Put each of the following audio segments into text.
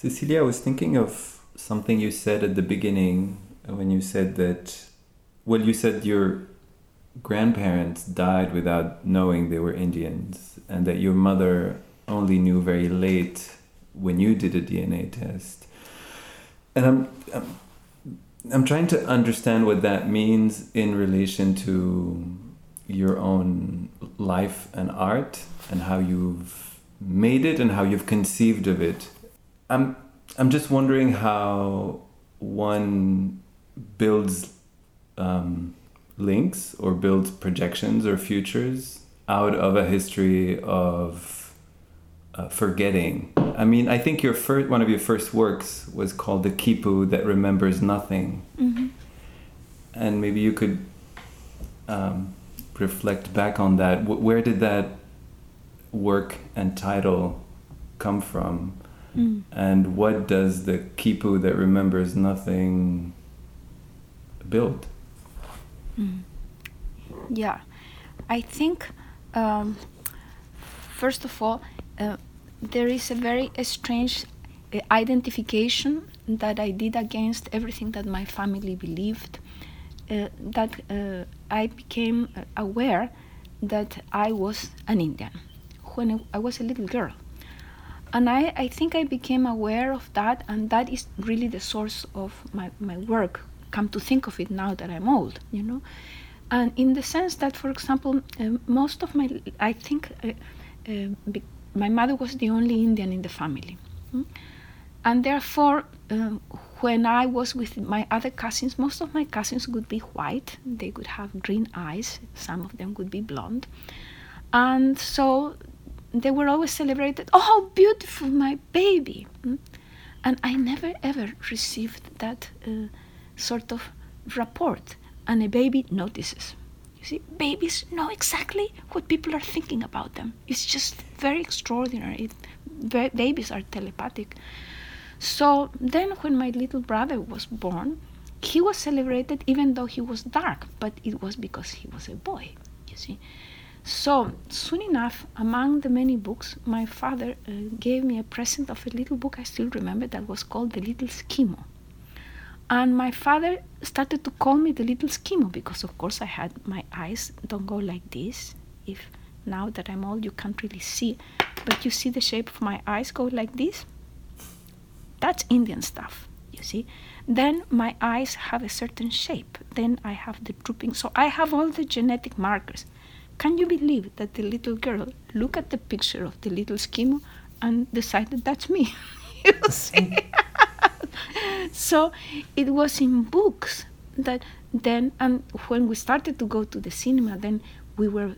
Cecilia, I was thinking of something you said at the beginning uh, when you said that, well, you said your grandparents died without knowing they were Indians, and that your mother only knew very late when you did a DNA test. And I'm, I'm, I'm trying to understand what that means in relation to your own life and art and how you've made it and how you've conceived of it I'm I'm just wondering how one builds um, links or builds projections or futures out of a history of uh, forgetting. I mean, I think your first one of your first works was called "The Kipu That Remembers Nothing," mm-hmm. and maybe you could um, reflect back on that. W- where did that work and title come from? Mm. And what does the kipu that remembers nothing build? Mm. Yeah, I think um, first of all, uh, there is a very strange uh, identification that I did against everything that my family believed. Uh, that uh, I became aware that I was an Indian when I was a little girl and I, I think I became aware of that, and that is really the source of my, my work. Come to think of it now that I'm old, you know, and in the sense that, for example, uh, most of my, I think, uh, uh, my mother was the only Indian in the family, mm? and therefore, um, when I was with my other cousins, most of my cousins would be white. They would have green eyes. Some of them would be blonde, and so they were always celebrated. Oh, how beautiful, my baby. Mm? And I never ever received that uh, sort of report. And a baby notices. You see, babies know exactly what people are thinking about them. It's just very extraordinary. It, babies are telepathic. So then, when my little brother was born, he was celebrated even though he was dark, but it was because he was a boy, you see. So, soon enough, among the many books, my father uh, gave me a present of a little book I still remember that was called The Little Skimo. And my father started to call me the little Skimo because, of course, I had my eyes don't go like this. If now that I'm old, you can't really see, but you see the shape of my eyes go like this. That's Indian stuff, you see. Then my eyes have a certain shape. Then I have the drooping. So I have all the genetic markers. Can you believe that the little girl looked at the picture of the little Skimo and decided that's me? you see? so it was in books that then, and when we started to go to the cinema, then we were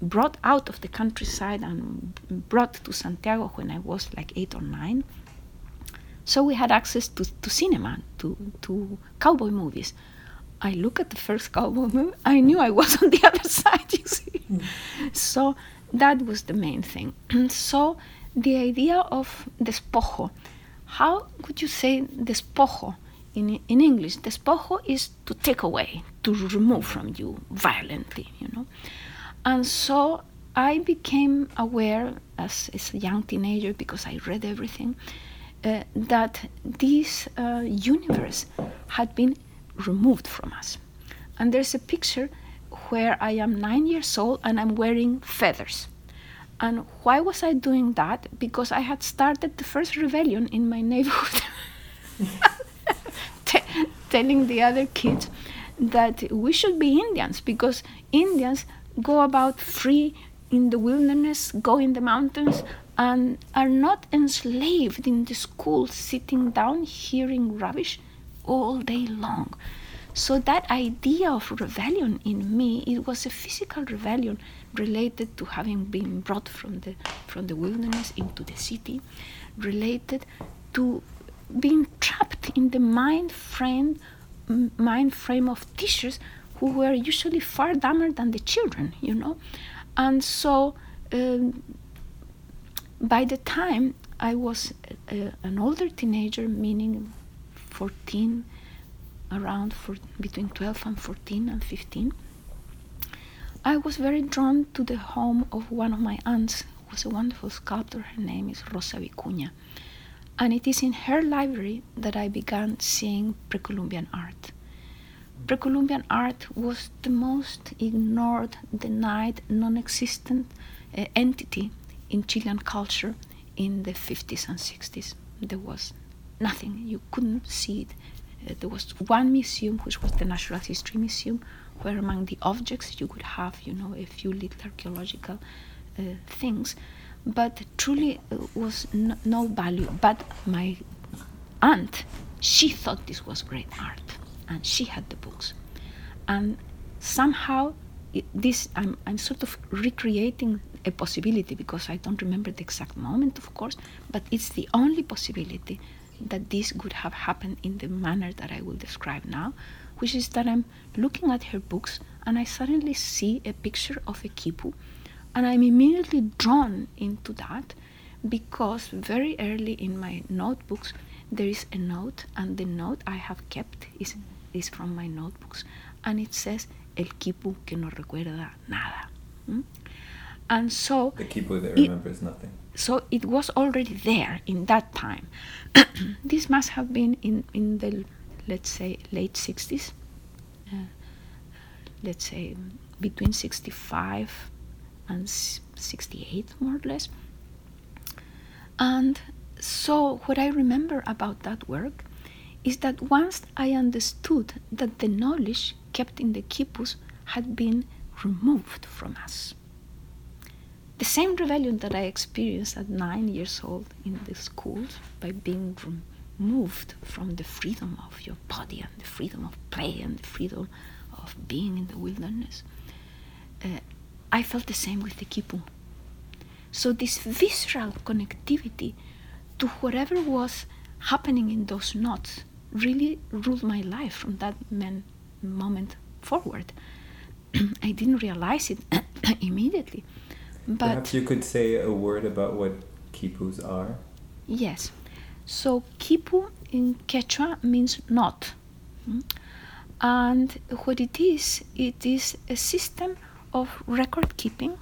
brought out of the countryside and brought to Santiago when I was like eight or nine. So we had access to, to cinema, to, to cowboy movies. I look at the first cowboy movie, I knew I was on the other side, you see. Mm. So that was the main thing. so the idea of despojo, how could you say despojo in, in English? Despojo is to take away, to remove from you violently, you know. And so I became aware as, as a young teenager, because I read everything, uh, that this uh, universe had been removed from us. And there's a picture where I am nine years old and I'm wearing feathers. And why was I doing that? Because I had started the first rebellion in my neighborhood, T- telling the other kids that we should be Indians because Indians go about free in the wilderness, go in the mountains, and are not enslaved in the school, sitting down hearing rubbish all day long. So that idea of rebellion in me, it was a physical rebellion related to having been brought from the from the wilderness into the city, related to being trapped in the mind frame mind frame of teachers who were usually far dumber than the children, you know, and so. Um, by the time I was a, an older teenager, meaning 14, around for between 12 and 14 and 15, I was very drawn to the home of one of my aunts, who was a wonderful sculptor. Her name is Rosa Vicuña. And it is in her library that I began seeing pre-Columbian art. Pre-Columbian art was the most ignored, denied, non-existent uh, entity in Chilean culture in the 50s and 60s. There was nothing. You couldn't see it. Uh, there was one museum, which was the Natural History Museum, where among the objects you could have, you know, a few little archaeological uh, things but truly uh, was no, no value. But my aunt, she thought this was great art, and she had the books, and somehow this I'm, I'm sort of recreating a possibility because I don't remember the exact moment, of course, but it's the only possibility that this could have happened in the manner that I will describe now, which is that I'm looking at her books and I suddenly see a picture of a kipu, and I'm immediately drawn into that because very early in my notebooks there is a note, and the note I have kept is, is from my notebooks, and it says El kipu que no recuerda nada. Mm? And so the kipu that remembers it, nothing. So it was already there in that time. this must have been in, in the let's say late 60s, uh, let's say between 65 and 68, more or less. And so, what I remember about that work is that once I understood that the knowledge kept in the quipus had been removed from us. The same rebellion that I experienced at nine years old in the schools by being removed from the freedom of your body and the freedom of play and the freedom of being in the wilderness. Uh, I felt the same with the quipu. So this visceral connectivity to whatever was happening in those knots really ruled my life from that moment forward. I didn't realize it immediately. But Perhaps you could say a word about what quipus are. Yes. So quipu in Quechua means knot. Hmm? And what it is, it is a system of record keeping,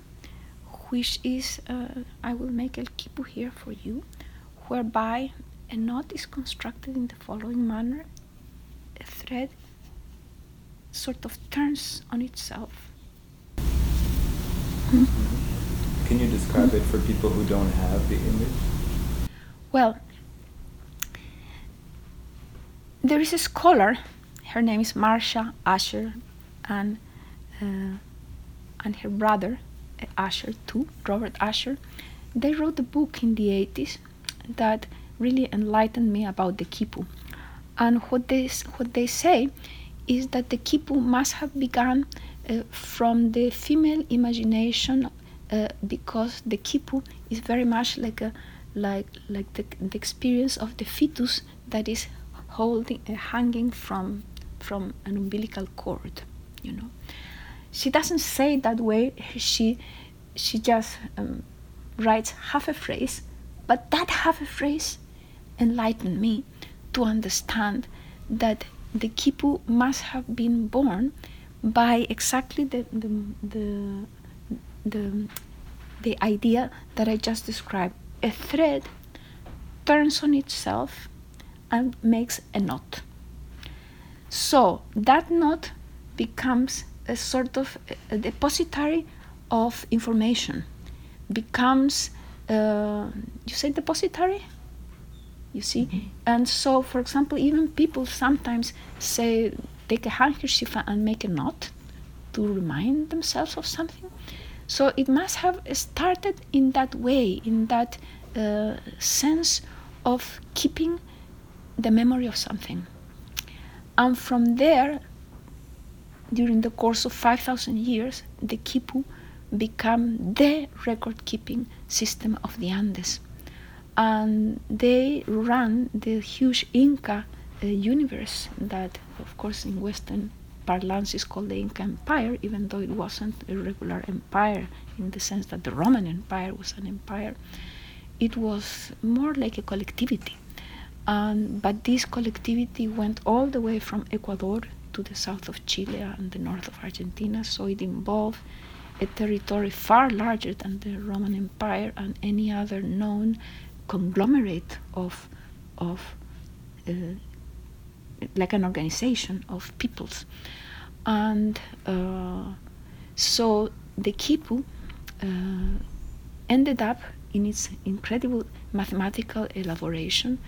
which is, uh, I will make a quipu here for you, whereby a knot is constructed in the following manner a thread sort of turns on itself. Can you describe it for people who don't have the image? Well, there is a scholar, her name is Marcia Ascher, and uh, and her brother, Ascher too, Robert Ascher, they wrote a book in the 80s that really enlightened me about the quipu. And what they, what they say is that the quipu must have begun uh, from the female imagination uh, because the quipu is very much like a like like the, the experience of the fetus that is holding uh, hanging from from an umbilical cord you know she doesn't say it that way. She she just um, writes half a phrase, but that half a phrase enlightened me to understand that the quipu must have been born by exactly the the the the, the idea that I just described. A thread turns on itself and makes a knot. So that knot becomes a sort of a depository of information becomes uh, you say depository you see mm-hmm. and so for example even people sometimes say take a handkerchief and make a knot to remind themselves of something so it must have started in that way in that uh, sense of keeping the memory of something and from there during the course of 5,000 years, the quipu became the record keeping system of the Andes. And they ran the huge Inca uh, universe that, of course, in Western parlance is called the Inca Empire, even though it wasn't a regular empire in the sense that the Roman Empire was an empire. It was more like a collectivity. Um, but this collectivity went all the way from Ecuador to the south of Chile and the north of Argentina, so it involved a territory far larger than the Roman Empire and any other known conglomerate of of uh, like an organization of peoples. And uh, so the Quipu uh, ended up in its incredible mathematical elaboration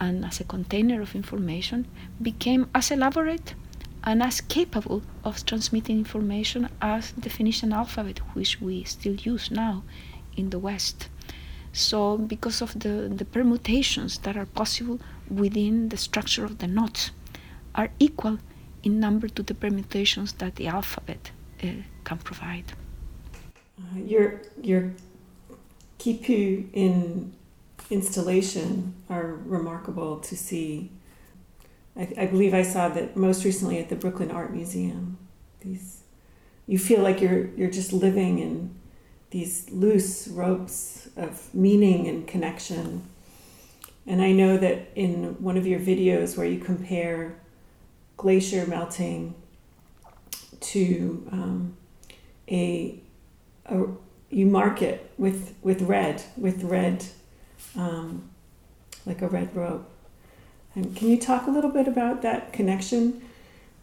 and as a container of information became as elaborate and as capable of transmitting information as the Phoenician alphabet, which we still use now in the West. So, because of the, the permutations that are possible within the structure of the notes, are equal in number to the permutations that the alphabet uh, can provide. Uh, your your quipu in installation are remarkable to see. I, I, believe I saw that most recently at the Brooklyn Art Museum. These, you feel like you're you're just living in these loose ropes of meaning and connection. And I know that in one of your videos where you compare glacier melting to um, a, a, you mark it with with red with red um, like a red rope. And can you talk a little bit about that connection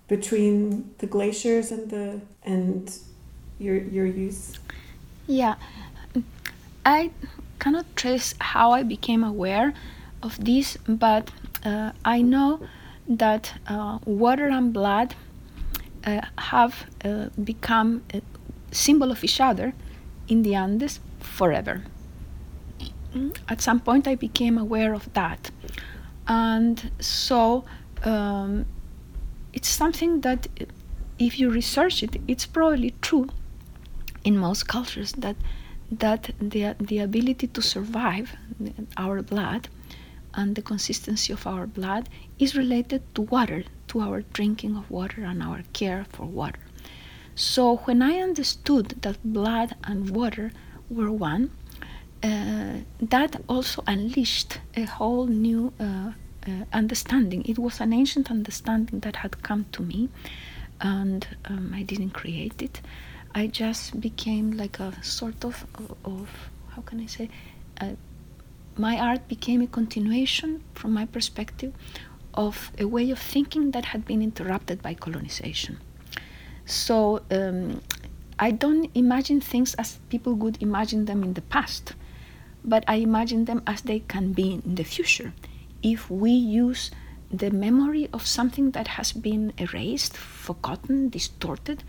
between the glaciers and the and your your use? Yeah, I cannot trace how I became aware of this, but uh, I know that uh, water and blood uh, have uh, become a symbol of each other in the Andes forever. At some point, I became aware of that. And so um, it's something that, if you research it, it's probably true in most cultures that that the, the ability to survive our blood and the consistency of our blood is related to water, to our drinking of water and our care for water. So when I understood that blood and water were one, uh, that also unleashed a whole new uh, uh, understanding. It was an ancient understanding that had come to me, and um, I didn't create it. I just became like a sort of, of how can I say, my art became a continuation, from my perspective, of a way of thinking that had been interrupted by colonization. So um, I don't imagine things as people would imagine them in the past, but I imagine them as they can be in the future if we use the memory of something that has been erased, forgotten, distorted,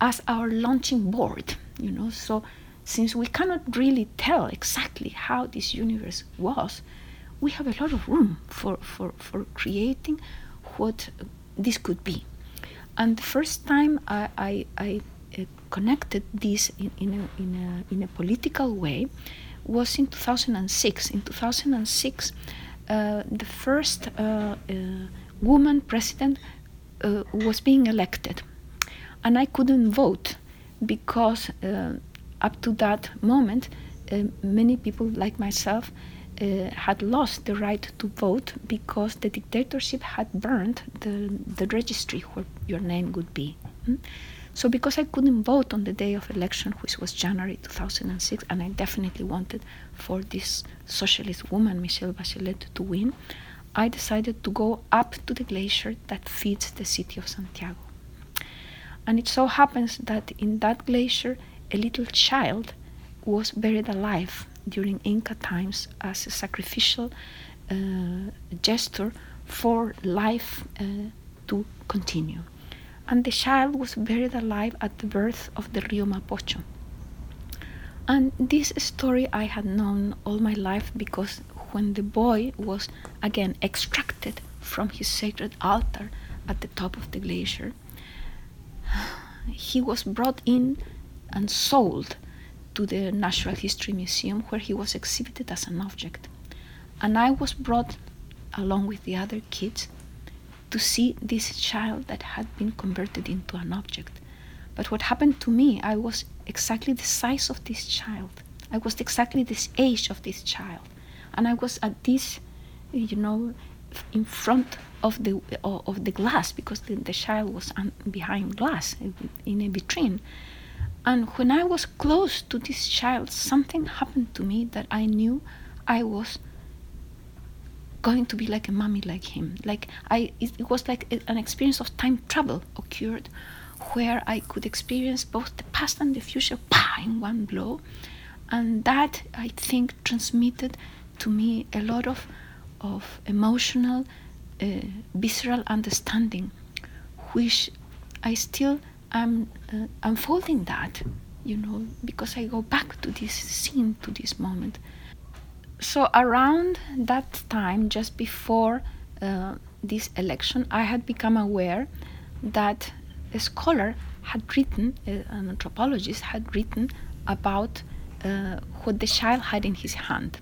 as our launching board, you know. So since we cannot really tell exactly how this universe was, we have a lot of room for, for, for creating what this could be. And the first time I, I, I uh, connected this in, in, a, in, a, in a political way was in 2006. In 2006, uh, the first uh, uh, woman president uh, was being elected and I couldn't vote because uh, up to that moment, uh, many people like myself uh, had lost the right to vote because the dictatorship had burned the, the registry where your name would be. Mm? So, because I couldn't vote on the day of election, which was January 2006, and I definitely wanted for this socialist woman, Michelle Bachelet, to win, I decided to go up to the glacier that feeds the city of Santiago. And it so happens that in that glacier, a little child was buried alive during Inca times as a sacrificial uh, gesture for life uh, to continue. And the child was buried alive at the birth of the Rio Mapocho. And this story I had known all my life because when the boy was again extracted from his sacred altar at the top of the glacier, he was brought in and sold to the Natural History Museum where he was exhibited as an object. And I was brought along with the other kids to see this child that had been converted into an object. But what happened to me, I was exactly the size of this child. I was exactly this age of this child. And I was at this, you know, in front of the of the glass because the, the child was um, behind glass in a vitrine. And when I was close to this child, something happened to me that I knew I was going to be like a mummy like him. Like I, it, it was like a, an experience of time travel occurred, where I could experience both the past and the future, pa, in one blow, and that I think transmitted to me a lot of of emotional, uh, visceral understanding, which I still am uh, unfolding that, you know, because I go back to this scene, to this moment. So around that time, just before uh, this election, I had become aware that a scholar had written, uh, an anthropologist had written about uh, what the child had in his hand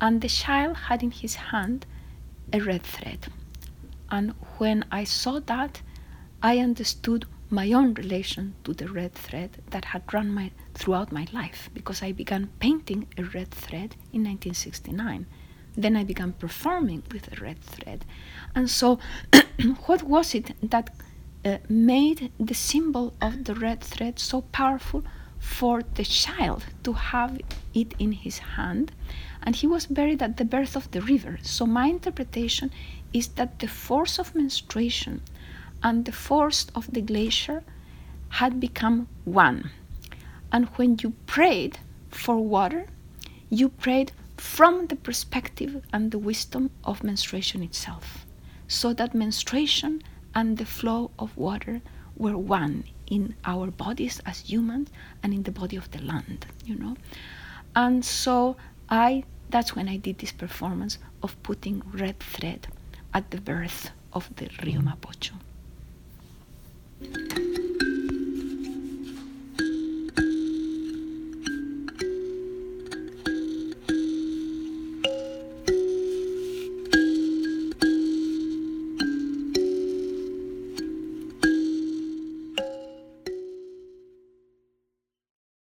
and the child had in his hand a red thread. And when I saw that, I understood my own relation to the red thread that had run my, throughout my life because I began painting a red thread in 1969. Then I began performing with a red thread. And so, what was it that uh, made the symbol of the red thread so powerful for the child to have it in his hand? and he was buried at the birth of the river. So, my interpretation is that the force of menstruation and the force of the glacier had become one. And when you prayed for water, you prayed from the perspective and the wisdom of menstruation itself. So that menstruation and the flow of water were one in our bodies as humans and in the body of the land, you know. And so I that's when I did this performance of putting red thread at the birth of the Rio mm. Mapocho. Thank you.